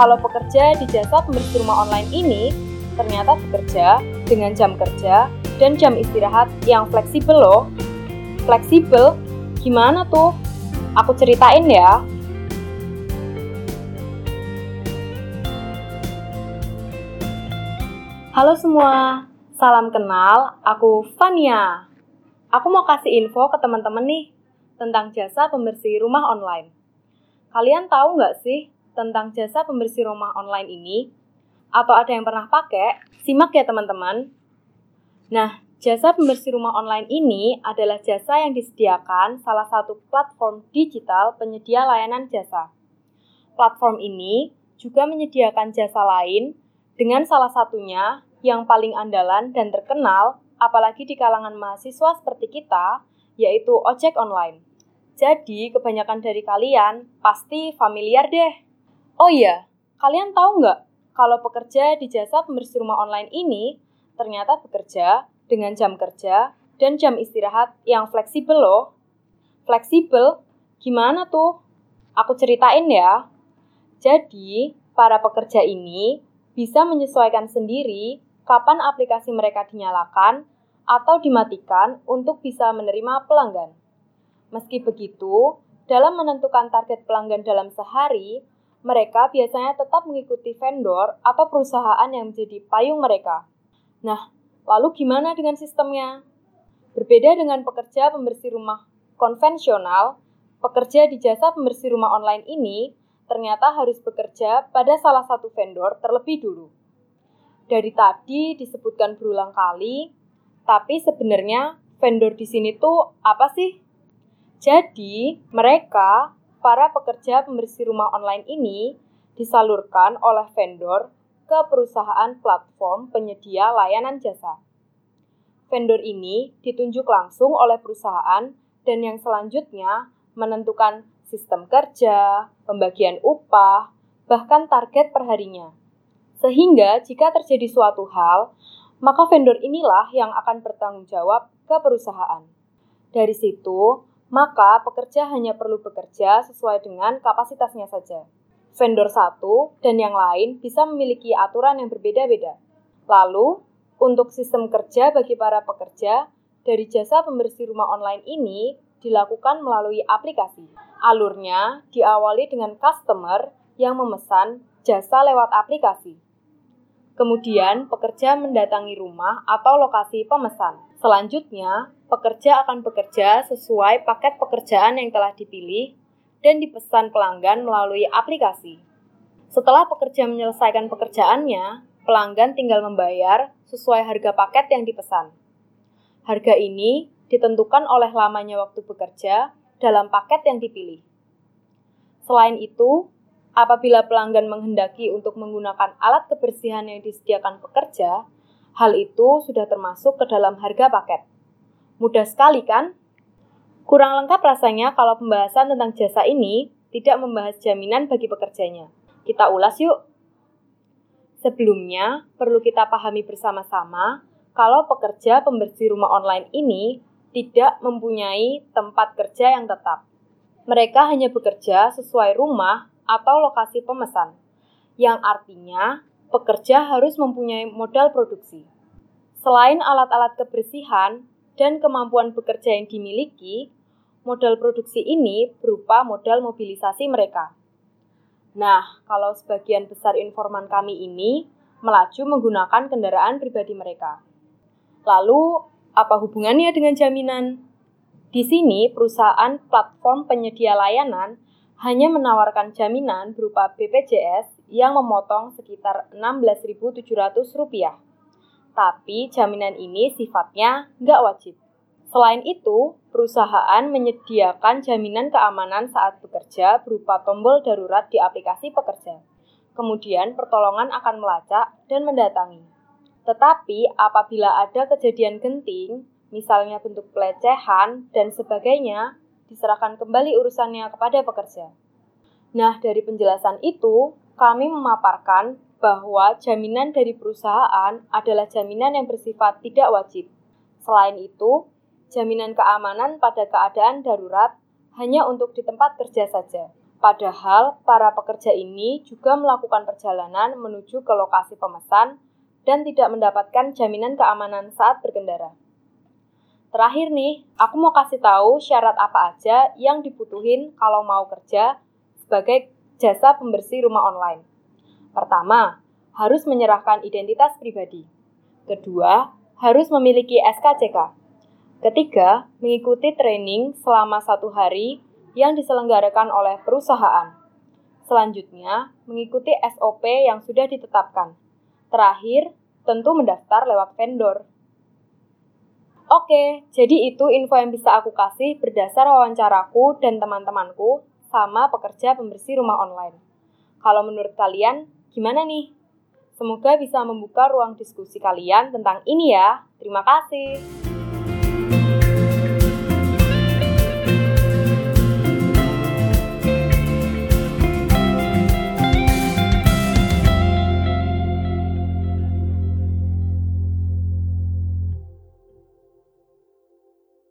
kalau pekerja di jasa pembersih rumah online ini ternyata bekerja dengan jam kerja dan jam istirahat yang fleksibel loh. Fleksibel? Gimana tuh? Aku ceritain ya. Halo semua, salam kenal, aku Fania. Aku mau kasih info ke teman-teman nih tentang jasa pembersih rumah online. Kalian tahu nggak sih tentang jasa pembersih rumah online ini? Atau ada yang pernah pakai? Simak ya teman-teman. Nah, jasa pembersih rumah online ini adalah jasa yang disediakan salah satu platform digital penyedia layanan jasa. Platform ini juga menyediakan jasa lain dengan salah satunya yang paling andalan dan terkenal, apalagi di kalangan mahasiswa seperti kita, yaitu ojek online. Jadi, kebanyakan dari kalian pasti familiar deh. Oh iya, kalian tahu nggak kalau pekerja di jasa pembersih rumah online ini ternyata bekerja dengan jam kerja dan jam istirahat yang fleksibel loh. Fleksibel? Gimana tuh? Aku ceritain ya. Jadi, para pekerja ini bisa menyesuaikan sendiri kapan aplikasi mereka dinyalakan atau dimatikan untuk bisa menerima pelanggan. Meski begitu, dalam menentukan target pelanggan dalam sehari, mereka biasanya tetap mengikuti vendor atau perusahaan yang menjadi payung mereka. Nah, lalu gimana dengan sistemnya? Berbeda dengan pekerja pembersih rumah konvensional, pekerja di jasa pembersih rumah online ini ternyata harus bekerja pada salah satu vendor terlebih dulu dari tadi disebutkan berulang kali, tapi sebenarnya vendor di sini tuh apa sih? Jadi, mereka, para pekerja pembersih rumah online ini, disalurkan oleh vendor ke perusahaan platform penyedia layanan jasa. Vendor ini ditunjuk langsung oleh perusahaan dan yang selanjutnya menentukan sistem kerja, pembagian upah, bahkan target perharinya. Sehingga jika terjadi suatu hal, maka vendor inilah yang akan bertanggung jawab ke perusahaan. Dari situ, maka pekerja hanya perlu bekerja sesuai dengan kapasitasnya saja. Vendor satu dan yang lain bisa memiliki aturan yang berbeda-beda. Lalu, untuk sistem kerja bagi para pekerja dari jasa pembersih rumah online ini dilakukan melalui aplikasi. Alurnya diawali dengan customer yang memesan jasa lewat aplikasi. Kemudian, pekerja mendatangi rumah atau lokasi pemesan. Selanjutnya, pekerja akan bekerja sesuai paket pekerjaan yang telah dipilih dan dipesan pelanggan melalui aplikasi. Setelah pekerja menyelesaikan pekerjaannya, pelanggan tinggal membayar sesuai harga paket yang dipesan. Harga ini ditentukan oleh lamanya waktu bekerja dalam paket yang dipilih. Selain itu, Apabila pelanggan menghendaki untuk menggunakan alat kebersihan yang disediakan pekerja, hal itu sudah termasuk ke dalam harga paket. Mudah sekali kan? Kurang lengkap rasanya kalau pembahasan tentang jasa ini tidak membahas jaminan bagi pekerjanya. Kita ulas yuk. Sebelumnya, perlu kita pahami bersama-sama kalau pekerja pembersih rumah online ini tidak mempunyai tempat kerja yang tetap. Mereka hanya bekerja sesuai rumah atau lokasi pemesan, yang artinya pekerja harus mempunyai modal produksi. Selain alat-alat kebersihan dan kemampuan bekerja yang dimiliki, modal produksi ini berupa modal mobilisasi mereka. Nah, kalau sebagian besar informan kami ini melaju menggunakan kendaraan pribadi mereka. Lalu, apa hubungannya dengan jaminan? Di sini, perusahaan platform penyedia layanan hanya menawarkan jaminan berupa BPJS yang memotong sekitar Rp16.700. Tapi jaminan ini sifatnya nggak wajib. Selain itu, perusahaan menyediakan jaminan keamanan saat bekerja berupa tombol darurat di aplikasi pekerja. Kemudian pertolongan akan melacak dan mendatangi. Tetapi apabila ada kejadian genting, misalnya bentuk pelecehan dan sebagainya, diserahkan kembali urusannya kepada pekerja. Nah, dari penjelasan itu, kami memaparkan bahwa jaminan dari perusahaan adalah jaminan yang bersifat tidak wajib. Selain itu, jaminan keamanan pada keadaan darurat hanya untuk di tempat kerja saja. Padahal para pekerja ini juga melakukan perjalanan menuju ke lokasi pemesan dan tidak mendapatkan jaminan keamanan saat berkendara. Terakhir nih, aku mau kasih tahu syarat apa aja yang dibutuhin kalau mau kerja sebagai jasa pembersih rumah online. Pertama, harus menyerahkan identitas pribadi. Kedua, harus memiliki SKCK. Ketiga, mengikuti training selama satu hari yang diselenggarakan oleh perusahaan. Selanjutnya, mengikuti SOP yang sudah ditetapkan. Terakhir, tentu mendaftar lewat vendor. Oke, jadi itu info yang bisa aku kasih berdasar wawancaraku dan teman-temanku sama pekerja pembersih rumah online. Kalau menurut kalian, gimana nih? Semoga bisa membuka ruang diskusi kalian tentang ini ya. Terima kasih.